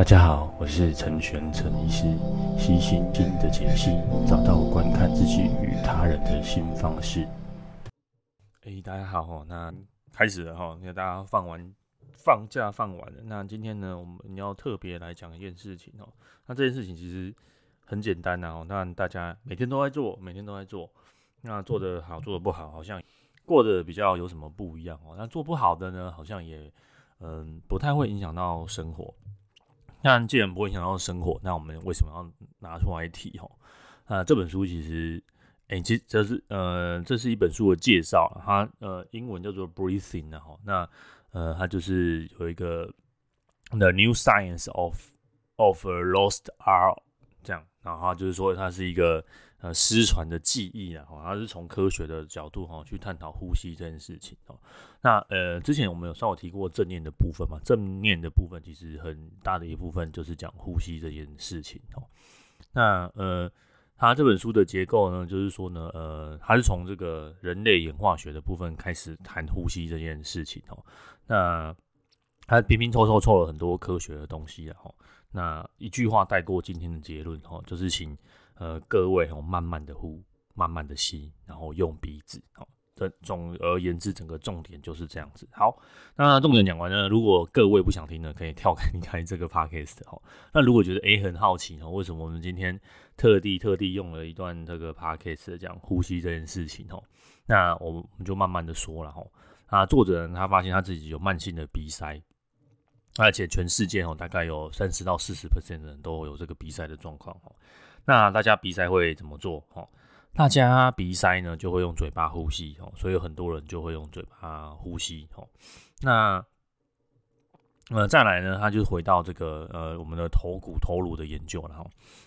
大家好，我是陈玄陈医师，悉心经的解析，找到观看自己与他人的新方式。哎、欸，大家好哦，那开始了哈，那大家放完放假放完了，那今天呢，我们要特别来讲一件事情哦。那这件事情其实很简单呐，那大家每天都在做，每天都在做，那做得好，做得不好，好像过得比较有什么不一样哦。那做不好的呢，好像也嗯不太会影响到生活。那既然不会影响到生活，那我们为什么要拿出来提吼？那这本书其实，哎、欸，其实这是呃，这是一本书的介绍，它呃英文叫做 Breathing 的哈。那呃，它就是有一个 The New Science of of a Lost Art，然后就是说它是一个。呃，失传的记忆啊，它是从科学的角度哈去探讨呼吸这件事情哦。那呃，之前我们有稍微提过正念的部分嘛，正念的部分其实很大的一部分就是讲呼吸这件事情哦。那呃，它这本书的结构呢，就是说呢，呃，它是从这个人类演化学的部分开始谈呼吸这件事情哦。那他拼拼凑凑凑了很多科学的东西啊，哈。那一句话带过今天的结论哦，就是请。呃，各位哦，慢慢的呼，慢慢的吸，然后用鼻子。好，这总而言之，整个重点就是这样子。好，那重点讲完呢，如果各位不想听呢，可以跳开离开这个 podcast 哈。那如果觉得诶很好奇哦，为什么我们今天特地特地用了一段这个 podcast 讲呼吸这件事情哦？那我们就慢慢的说了哈。那作者，他发现他自己有慢性的鼻塞，而且全世界哦，大概有三十到四十 percent 的人都有这个鼻塞的状况哦。那大家鼻塞会怎么做？哦，大家鼻塞呢就会用嘴巴呼吸哦，所以很多人就会用嘴巴呼吸哦。那呃再来呢，他就回到这个呃我们的头骨头颅的研究了哈。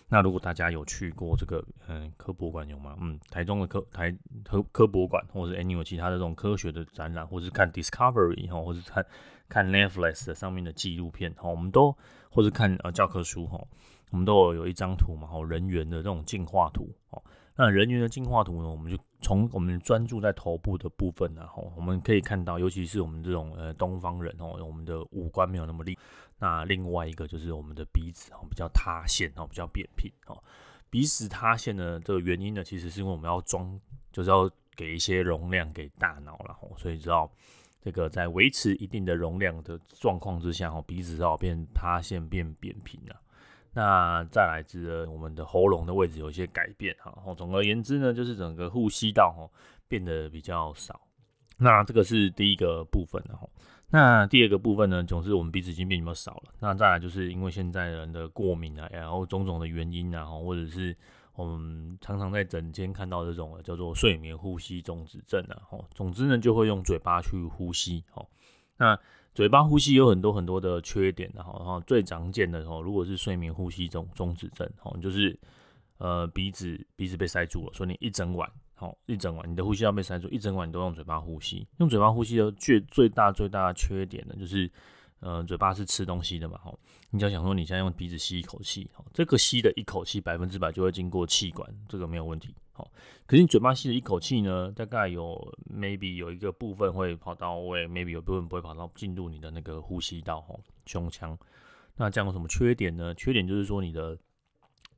那如果大家有去过这个嗯科博馆有吗？嗯，台中的科台科科博馆，或者是 anyway 其他的这种科学的展览，或是看 Discovery 哈，或是看看 Netflix 的上面的纪录片哈，我们都或是看呃教科书哈。我们都有有一张图嘛，哦，人猿的这种进化图哦。那人猿的进化图呢，我们就从我们专注在头部的部分呢，吼，我们可以看到，尤其是我们这种呃东方人哦，我们的五官没有那么利。那另外一个就是我们的鼻子哦，比较塌陷哦，比较扁平哦。鼻子塌陷的这个原因呢，其实是因为我们要装，就是要给一些容量给大脑了吼，所以知道这个在维持一定的容量的状况之下，哦，鼻子要变塌陷变扁平了。那再来自我们的喉咙的位置有一些改变哈，总而言之呢，就是整个呼吸道哈变得比较少。那这个是第一个部分哈。那第二个部分呢，总是我们鼻子已经变比较少了。那再来就是因为现在人的过敏啊，然后种种的原因啊，或者是我们常常在诊间看到这种叫做睡眠呼吸中止症啊，总之呢就会用嘴巴去呼吸哈。那嘴巴呼吸有很多很多的缺点，然后最常见的哦，如果是睡眠呼吸中中止症，哦，就是呃鼻子鼻子被塞住了，所以你一整晚，好一整晚你的呼吸道被塞住，一整晚你都用嘴巴呼吸，用嘴巴呼吸的最最大最大的缺点呢，就是呃嘴巴是吃东西的嘛，吼，你就要想说你现在用鼻子吸一口气，哦，这个吸的一口气百分之百就会经过气管，这个没有问题。好，可是你嘴巴吸的一口气呢，大概有 maybe 有一个部分会跑到位，maybe 有部分不会跑到进入你的那个呼吸道吼，胸腔。那这样有什么缺点呢？缺点就是说你的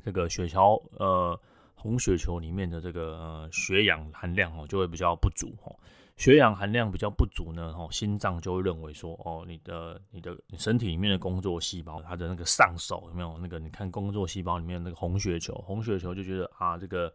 这个血球呃红血球里面的这个呃血氧含量哦就会比较不足吼，血氧含量比较不足呢，吼心脏就会认为说哦你的你的你身体里面的工作细胞它的那个上手有没有那个你看工作细胞里面那个红血球，红血球就觉得啊这个。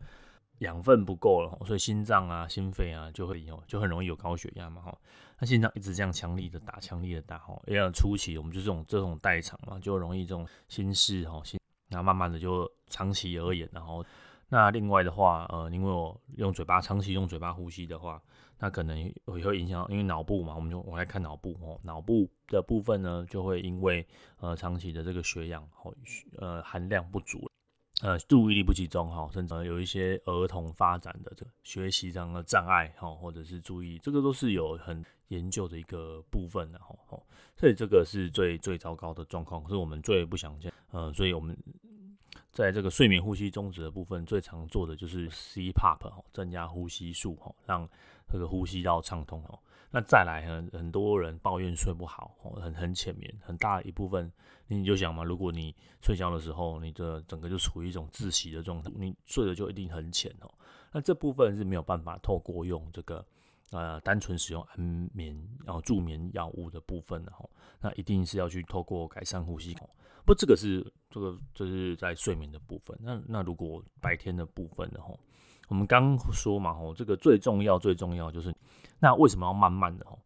养分不够了，所以心脏啊、心肺啊就会有，就很容易有高血压嘛，哈。那心脏一直这样强力的打、强力的打，哈，因为初期我们就这种这种代偿嘛，就容易这种心室，哈，心，然后慢慢的就长期而言，然后那另外的话，呃，因为我用嘴巴长期用嘴巴呼吸的话，那可能也会影响，因为脑部嘛，我们就我来看脑部，哦，脑部的部分呢，就会因为呃长期的这个血氧，哦，呃含量不足。呃，注意力不集中哈，甚至有一些儿童发展的这个学习上的障碍哈，或者是注意，这个都是有很研究的一个部分的哈，所以这个是最最糟糕的状况，是我们最不想见。呃，所以我们在这个睡眠呼吸中止的部分，最常做的就是 CPAP 哈，增加呼吸数哈，让这个呼吸道畅通哦。那再来很很多人抱怨睡不好哦，很很浅眠，很大一部分你就想嘛，如果你睡觉的时候，你的整个就处于一种窒息的状态，你睡的就一定很浅哦。那这部分是没有办法透过用这个呃单纯使用安眠然后助眠药物的部分的哈，那一定是要去透过改善呼吸。不，这个是这个这是在睡眠的部分。那那如果白天的部分的话，我们刚说嘛，吼，这个最重要最重要就是，那为什么要慢慢的？吼，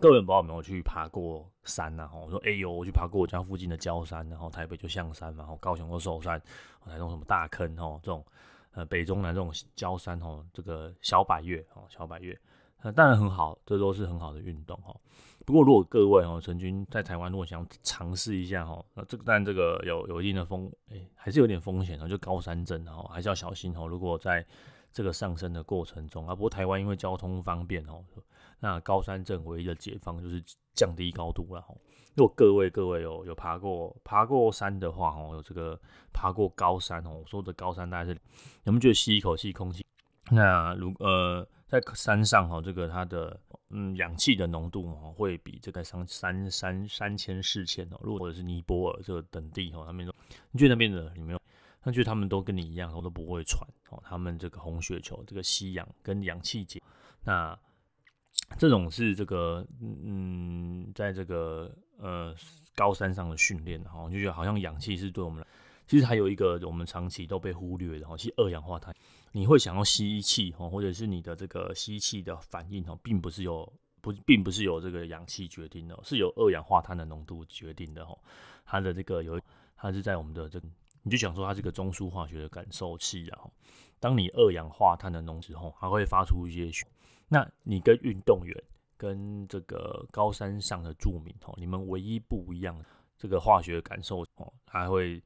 各位不知道有没有去爬过山呐？吼，我说，哎呦，我去爬过我家附近的郊山，然后台北就象山嘛，吼，高雄就寿山，台中什么大坑，吼，这种呃北中南这种郊山，吼，这个小百岳，吼，小百岳，呃，当然很好，这都是很好的运动，哈。不过，如果各位哦，曾经在台湾，如果想尝试一下哦，那这个但这个有有一定的风，哎、欸，还是有点风险的，就高山症哦，还是要小心哦。如果在这个上升的过程中啊，不过台湾因为交通方便哦，那高山症唯一的解方就是降低高度了哈。如果各位各位有有爬过爬过山的话哦，有这个爬过高山哦，我说的高山大概是有没有觉得吸一口气空气？那如呃在山上哈，这个它的。嗯，氧气的浓度哦，会比这个三三三三千四千哦，如果或者是尼泊尔这个等地哦，他们说，你觉得那边的有没有？那觉得他们都跟你一样，我都不会喘哦。他们这个红血球这个吸氧跟氧气结，那这种是这个嗯，在这个呃高山上的训练哈，就觉得好像氧气是对我们，其实还有一个我们长期都被忽略的哈，其实二氧化碳。你会想要吸气哈，或者是你的这个吸气的反应哈，并不是由不，并不是由这个氧气决定的，是由二氧化碳的浓度决定的哈。它的这个有，它是在我们的这，你就想说它是个中枢化学的感受器啊。当你二氧化碳的浓之后，它会发出一些。那你跟运动员跟这个高山上的住民哦，你们唯一不一样这个化学感受哦，还会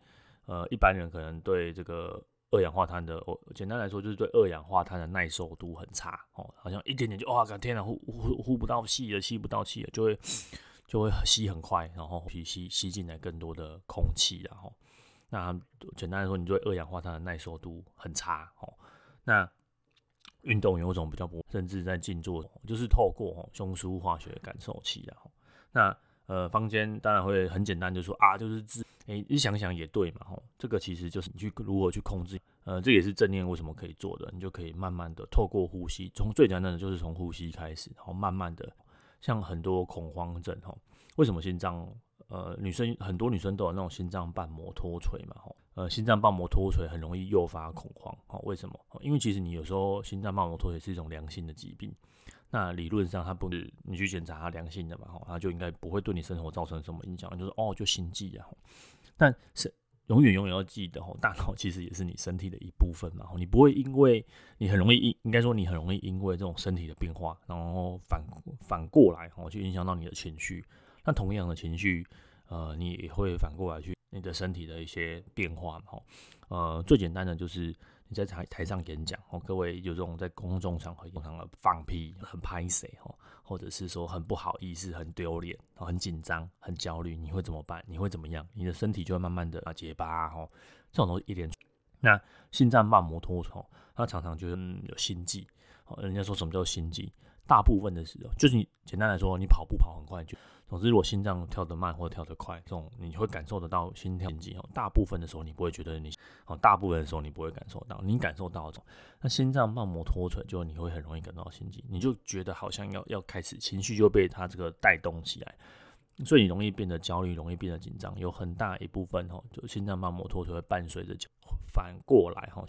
呃，一般人可能对这个。二氧化碳的，我简单来说就是对二氧化碳的耐受度很差哦，好像一点点就哇，天哪，呼呼呼不到气了，吸不到气了，就会就会吸很快，然后吸吸吸进来更多的空气，然后那简单来说，你对二氧化碳的耐受度很差哦。那运动有种比较不，甚至在静坐，就是透过哦胸舒化学感受器，然后那。呃，坊间当然会很简单，就说啊，就是自，哎、你想想也对嘛，吼，这个其实就是你去如何去控制，呃，这也是正念为什么可以做的，你就可以慢慢的透过呼吸，从最简单的就是从呼吸开始，然后慢慢的，像很多恐慌症，吼，为什么心脏，呃，女生很多女生都有那种心脏瓣膜脱垂嘛，吼，呃，心脏瓣膜脱垂很容易诱发恐慌，吼，为什么？因为其实你有时候心脏瓣膜脱垂是一种良性的疾病。那理论上，它不是你去检查它良性的嘛？吼，它就应该不会对你生活造成什么影响。就是哦，就心悸啊。但是永远永远要记得，哦，大脑其实也是你身体的一部分嘛。吼，你不会因为你很容易应应该说你很容易因为这种身体的变化，然后反反过来吼，去影响到你的情绪。那同样的情绪，呃，你也会反过来去你的身体的一些变化嘛。吼，呃，最简单的就是。你在台台上演讲哦，各位有这种在公众场合经常的放屁，很拍谁哦，或者是说很不好意思、很丢脸、很紧张、很焦虑，你会怎么办？你会怎么样？你的身体就会慢慢的啊结巴哦，这种东西一连。那心脏瓣膜脱垂，它常常就是有心悸。人家说什么叫心悸？大部分的时候，就是你简单来说，你跑步跑很快就。总之，如果心脏跳得慢或者跳得快，这种你会感受得到心跳心悸哦。大部分的时候你不会觉得你哦，大部分的时候你不会感受到，你感受到这种，那心脏瓣膜脱垂，就你会很容易感到心悸，你就觉得好像要要开始情绪就被它这个带动起来，所以你容易变得焦虑，容易变得紧张，有很大一部分哦，就心脏瓣膜脱垂会伴随着反过来哈。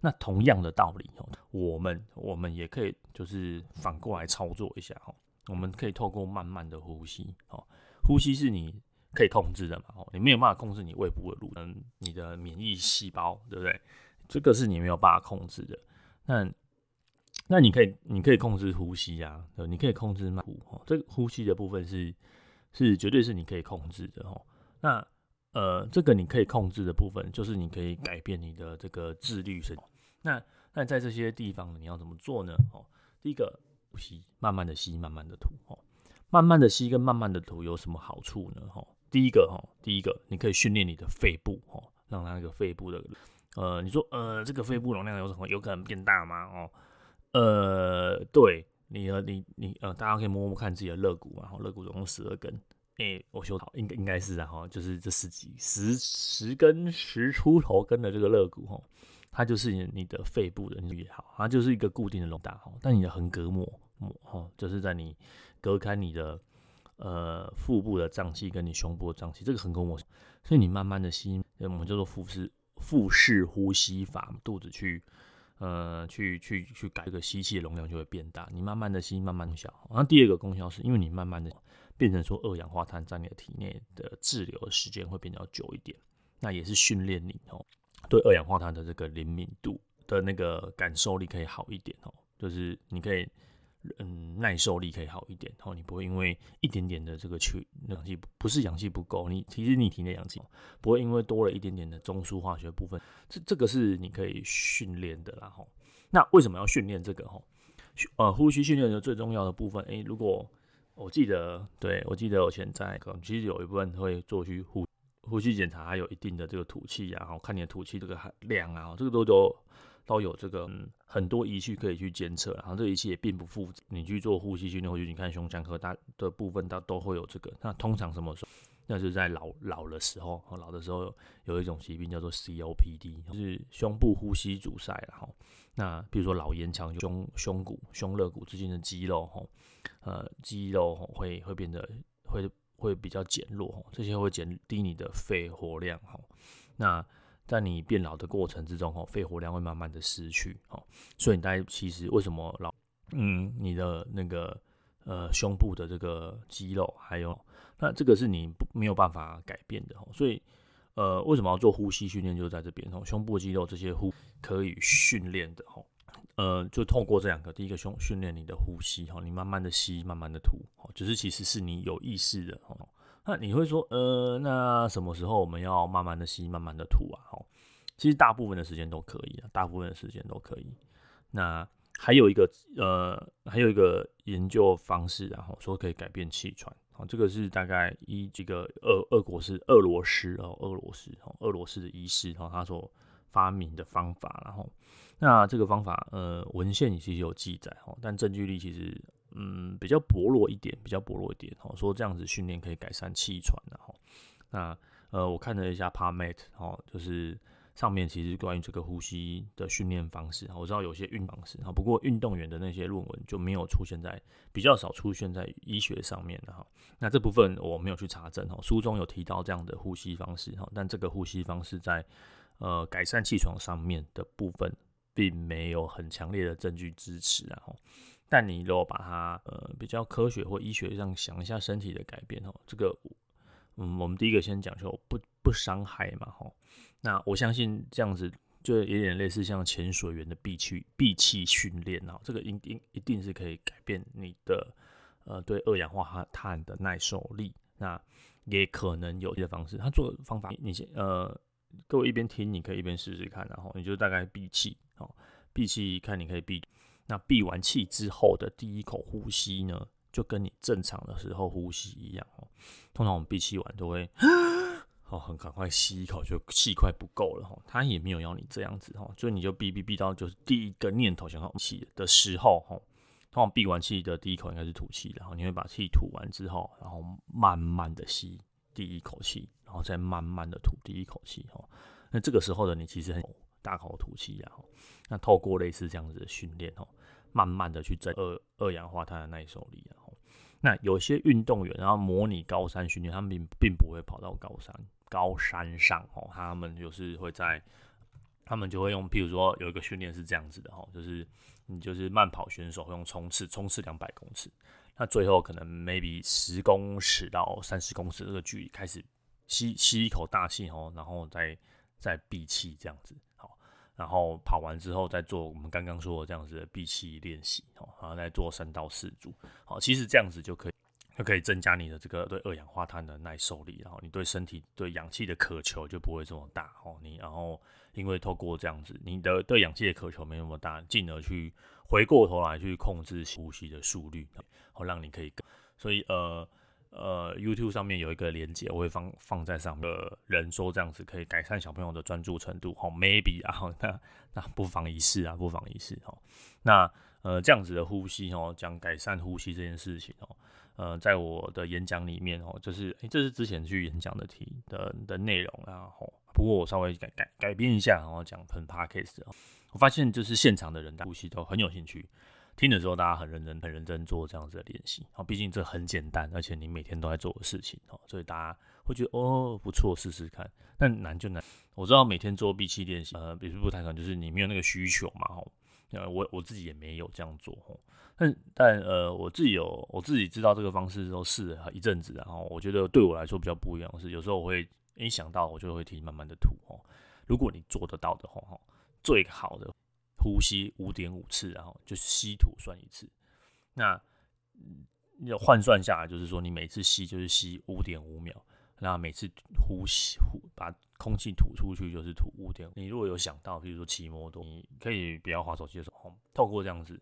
那同样的道理哦，我们我们也可以就是反过来操作一下哦。我们可以透过慢慢的呼吸，哦，呼吸是你可以控制的嘛，哦，你没有办法控制你胃部的蠕动，你的免疫细胞，对不对？这个是你没有办法控制的。那那你可以，你可以控制呼吸啊，对，你可以控制慢呼，哦，这个呼吸的部分是是绝对是你可以控制的，哦。那呃，这个你可以控制的部分，就是你可以改变你的这个自律神。那那在这些地方你要怎么做呢？哦，第一个。呼吸，慢慢的吸，慢慢的吐，吼，慢慢的吸跟慢慢的吐有什么好处呢？吼，第一个，吼，第一个，你可以训练你的肺部，吼，让它那个肺部的，呃，你说，呃，这个肺部容量有什么有可能变大吗？哦，呃，对，你呃你你呃，大家可以摸摸看自己的肋骨嘛，然后肋骨总共十二根，哎、我修好，应该应该是啊，哈，就是这十几十十根十出头根的这个肋骨哈，它就是你的肺部的也好，它就是一个固定的容大哈，但你的横膈膜膜哈，就是在你隔开你的呃腹部的脏器跟你胸部的脏器，这个横膈膜，所以你慢慢的吸，我们叫做腹式腹式呼吸法，肚子去。呃，去去去改个吸气的容量就会变大，你慢慢的吸，慢慢的小。那第二个功效是，因为你慢慢的变成说二氧化碳在你的体内的滞留的时间会比较久一点，那也是训练你哦，对二氧化碳的这个灵敏度的那个感受力可以好一点哦，就是你可以。嗯，耐受力可以好一点，然后你不会因为一点点的这个缺氧气，不是氧气不够，你其实你体内氧气不会因为多了一点点的中枢化学部分，这这个是你可以训练的啦吼。那为什么要训练这个吼？呃，呼吸训练的最重要的部分，诶、如果我记得，对我记得我现在可能其实有一部分会做去呼呼吸检查，还有一定的这个吐气啊，然后看你的吐气这个量啊，这个都都。都有这个、嗯、很多仪器可以去监测，然后这仪器也并不复杂。你去做呼吸训练，或者你看胸腔科大的部分，它都会有这个。那通常什么时候？那就是在老老的时候，老的时候有一种疾病叫做 COPD，就是胸部呼吸阻塞。然后，那比如说老烟枪，胸胸骨、胸肋骨之间的肌肉，哈，呃，肌肉会会变得会会比较减弱，这些会减低你的肺活量，哈，那。在你变老的过程之中，吼，肺活量会慢慢的失去，吼，所以你大概其实为什么老，嗯，你的那个呃胸部的这个肌肉，还有那这个是你没有办法改变的，吼，所以呃为什么要做呼吸训练，就在这边，胸部肌肉这些呼可以训练的，吼，呃，就透过这两个，第一个胸训练你的呼吸，吼，你慢慢的吸，慢慢的吐，吼，就是其实是你有意识的，吼。那你会说，呃，那什么时候我们要慢慢的吸，慢慢的吐啊？齁，其实大部分的时间都可以啊，大部分的时间都可以。那还有一个，呃，还有一个研究方式，然后说可以改变气喘。好，这个是大概一几个俄俄国是俄罗斯哦，俄罗斯哦，俄罗斯的医师哈，他所发明的方法。然后，那这个方法，呃，文献其实有记载哈，但证据力其实。嗯，比较薄弱一点，比较薄弱一点。哦，说这样子训练可以改善气喘的哈。那呃，我看了一下 PubMed 哦，就是上面其实关于这个呼吸的训练方式，我知道有些运方式哈，不过运动员的那些论文就没有出现在比较少出现在医学上面的哈。那这部分我没有去查证哈，书中有提到这样的呼吸方式哈，但这个呼吸方式在呃改善气喘上面的部分，并没有很强烈的证据支持然后。但你如果把它呃比较科学或医学上想一下身体的改变哦，这个嗯，我们第一个先讲就不不伤害嘛吼。那我相信这样子就有点类似像潜水员的闭气闭气训练哦，这个一定一定是可以改变你的呃对二氧化碳的耐受力。那也可能有些方式，他做的方法你先呃各位一边听，你可以一边试试看，然后你就大概闭气哦，闭气看你可以闭。那闭完气之后的第一口呼吸呢，就跟你正常的时候呼吸一样哦。通常我们闭气完都会，哦，很赶快吸一口，就气快不够了哈。他也没有要你这样子哈，所以你就闭闭闭到就是第一个念头想要气的时候哈。通常闭完气的第一口应该是吐气，然后你会把气吐完之后，然后慢慢的吸第一口气，然后再慢慢的吐第一口气哈。那这个时候的你其实很大口吐气呀。那透过类似这样子的训练哦。慢慢的去增二二氧化碳的耐受力，然后那有些运动员，然后模拟高山训练，他们并并不会跑到高山高山上哦，他们就是会在，他们就会用，譬如说有一个训练是这样子的哈，就是你就是慢跑选手用冲刺冲刺两百公尺，那最后可能 maybe 十公尺到三十公尺这个距离开始吸吸一口大气哦，然后再再闭气这样子。然后跑完之后再做我们刚刚说的这样子的闭气练习，哦，然后再做三到四组，好，其实这样子就可以，就可以增加你的这个对二氧化碳的耐受力，然后你对身体对氧气的渴求就不会这么大，哦，你然后因为透过这样子，你的对氧气的渴求没那么大，进而去回过头来去控制呼吸的速率，好，让你可以更，所以呃。呃，YouTube 上面有一个连接，我会放放在上面。人说这样子可以改善小朋友的专注程度，齁，maybe 啊，那那不妨一试啊，不妨一试哈。那呃，这样子的呼吸哦，讲改善呼吸这件事情哦，呃，在我的演讲里面哦，就是诶，这是之前去演讲的题的的内容然后，不过我稍微改改改变一下，然后讲喷 Podcast，我发现就是现场的人呼吸都很有兴趣，听的时候大家很认真很认真做这样子的练习哦，毕竟这很简单，而且你每天都在做的事情哦，所以大家会觉得哦不错，试试看。但难就难，我知道每天做闭气练习，呃，比如不太可能，就是你没有那个需求嘛，吼。呃，我我自己也没有这样做吼，但但呃，我自己有我自己知道这个方式之后试了一阵子，然后我觉得对我来说比较不一样的是，有时候我会一想到我就会停慢慢的吐吼。如果你做得到的话，吼，最好的呼吸五点五次，然后就是吸吐算一次，那要换算下来就是说你每次吸就是吸五点五秒，那每次呼吸呼把。空气吐出去就是吐五点。你如果有想到，比如说骑摩托，你可以不要滑手机的时候，透过这样子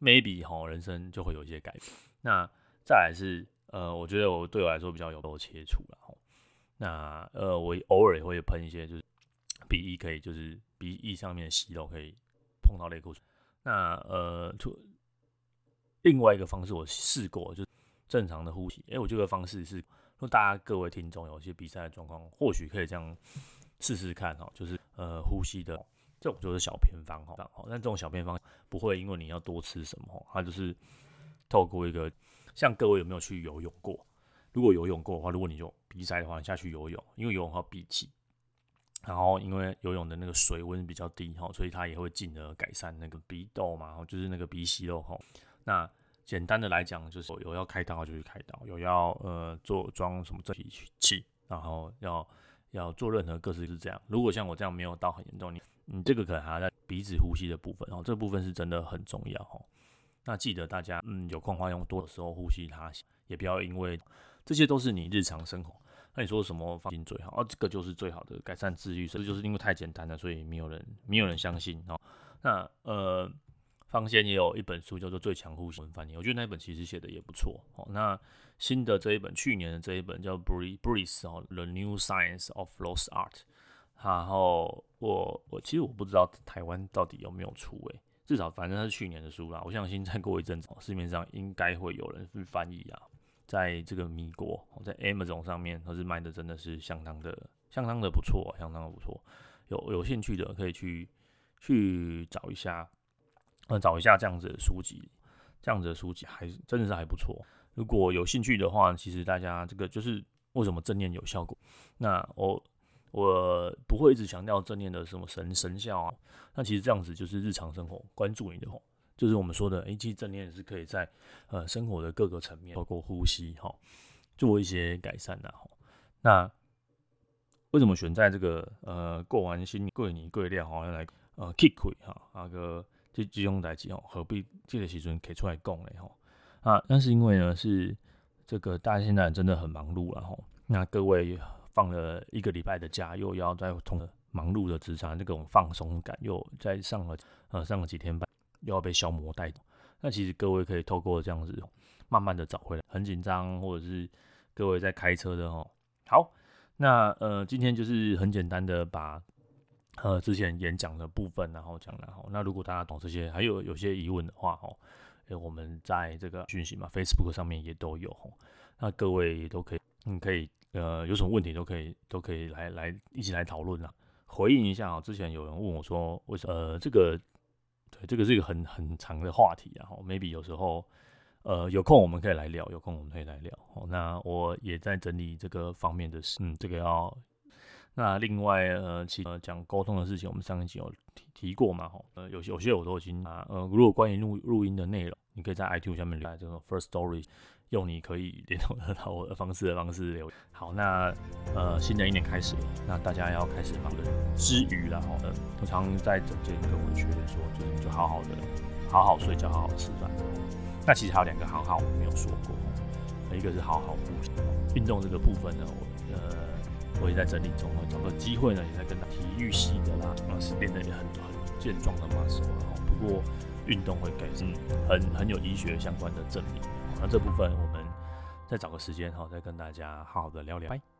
，maybe 哈，人生就会有一些改变。那再来是，呃，我觉得我对我来说比较有多切除了哈。那呃，我偶尔也会喷一些，就是鼻翼可以，就是鼻翼上面的息肉可以碰到类固醇。那呃，另外一个方式我试过，就正常的呼吸。哎、我这个方式是。说大家各位听众有些比赛的状况，或许可以这样试试看哈，就是呃呼吸的这种就是小偏方哈，但这种小偏方不会因为你要多吃什么，它就是透过一个像各位有没有去游泳过？如果游泳过的话，如果你有鼻塞的话，你下去游泳，因为游泳要闭气，然后因为游泳的那个水温比较低哈，所以它也会进而改善那个鼻窦嘛，就是那个鼻息肉哈，那。简单的来讲，就是有要开刀就去开刀，有要呃做装什么正气器，然后要要做任何各式是这样。如果像我这样没有到很严重，你你这个可能还在鼻子呼吸的部分，哦，这部分是真的很重要哦。那记得大家嗯有空话用多的时候呼吸它，也不要因为这些都是你日常生活。那你说什么放心最好？哦，这个就是最好的改善自律，这就是因为太简单了，所以没有人没有人相信哦。那呃。方先也有一本书叫做《最强呼吸翻译》，我觉得那本其实写的也不错。哦，那新的这一本，去年的这一本叫《Breathe》哦，《The New Science of Lost Art》。然后我我其实我不知道台湾到底有没有出诶，至少反正它是去年的书啦。我相信再过一阵子，市面上应该会有人去翻译啊。在这个米国，在 Amazon 上面，它是卖的真的是相当的、相当的不错，相当的不错。有有兴趣的可以去去找一下。呃，找一下这样子的书籍，这样子的书籍还真的是还不错。如果有兴趣的话，其实大家这个就是为什么正念有效果。那我我不会一直强调正念的什么神神效啊。那其实这样子就是日常生活关注你的吼，就是我们说的，诶，其实正念是可以在呃生活的各个层面，包括呼吸哈，做一些改善的哈。那为什么选在这个呃过完新年过年过年好像来呃 kick 哈那个？这这种代志哦，何必这个时阵可以出来讲嘞哈？啊，那是因为呢，是这个大家现在真的很忙碌了哈。那各位放了一个礼拜的假，又要在同忙碌的职场，这种放松感又在上了呃上了几天班，又要被消磨殆。那其实各位可以透过这样子，慢慢的找回来。很紧张，或者是各位在开车的吼。好，那呃今天就是很简单的把。呃，之前演讲的部分，然后讲，然后那如果大家懂这些，还有有些疑问的话，哈，我们在这个讯息嘛，Facebook 上面也都有，那各位也都可以，嗯，可以，呃，有什么问题都可以，都可以来来一起来讨论啊，回应一下啊。之前有人问我说，为什么，呃，这个，对，这个是一个很很长的话题，然后 maybe 有时候，呃，有空我们可以来聊，有空我们可以来聊。哦那我也在整理这个方面的事，嗯，这个要。那另外呃，其呃讲沟通的事情，我们上一集有提提过嘛，吼，呃，有些有些我都已经啊，呃，如果关于录录音的内容，你可以在 iTunes 下面留这种 first story，用你可以联络得到我的方式的方式留。好，那呃，新的一年开始了，那大家要开始忙的之余然后呢，我常在整间跟我学员说，就是就好好的，好好睡觉，好好吃饭。那其实还有两个好好我没有说过，一个是好好呼吸，运动这个部分呢，我。我也在整理中，找个机会呢，也在跟他体育系的啦，啊，是练的也很很健壮的马，手啊。不过运动会改善，很很有医学相关的证明。那这部分我们再找个时间哈，再跟大家好好的聊聊。拜。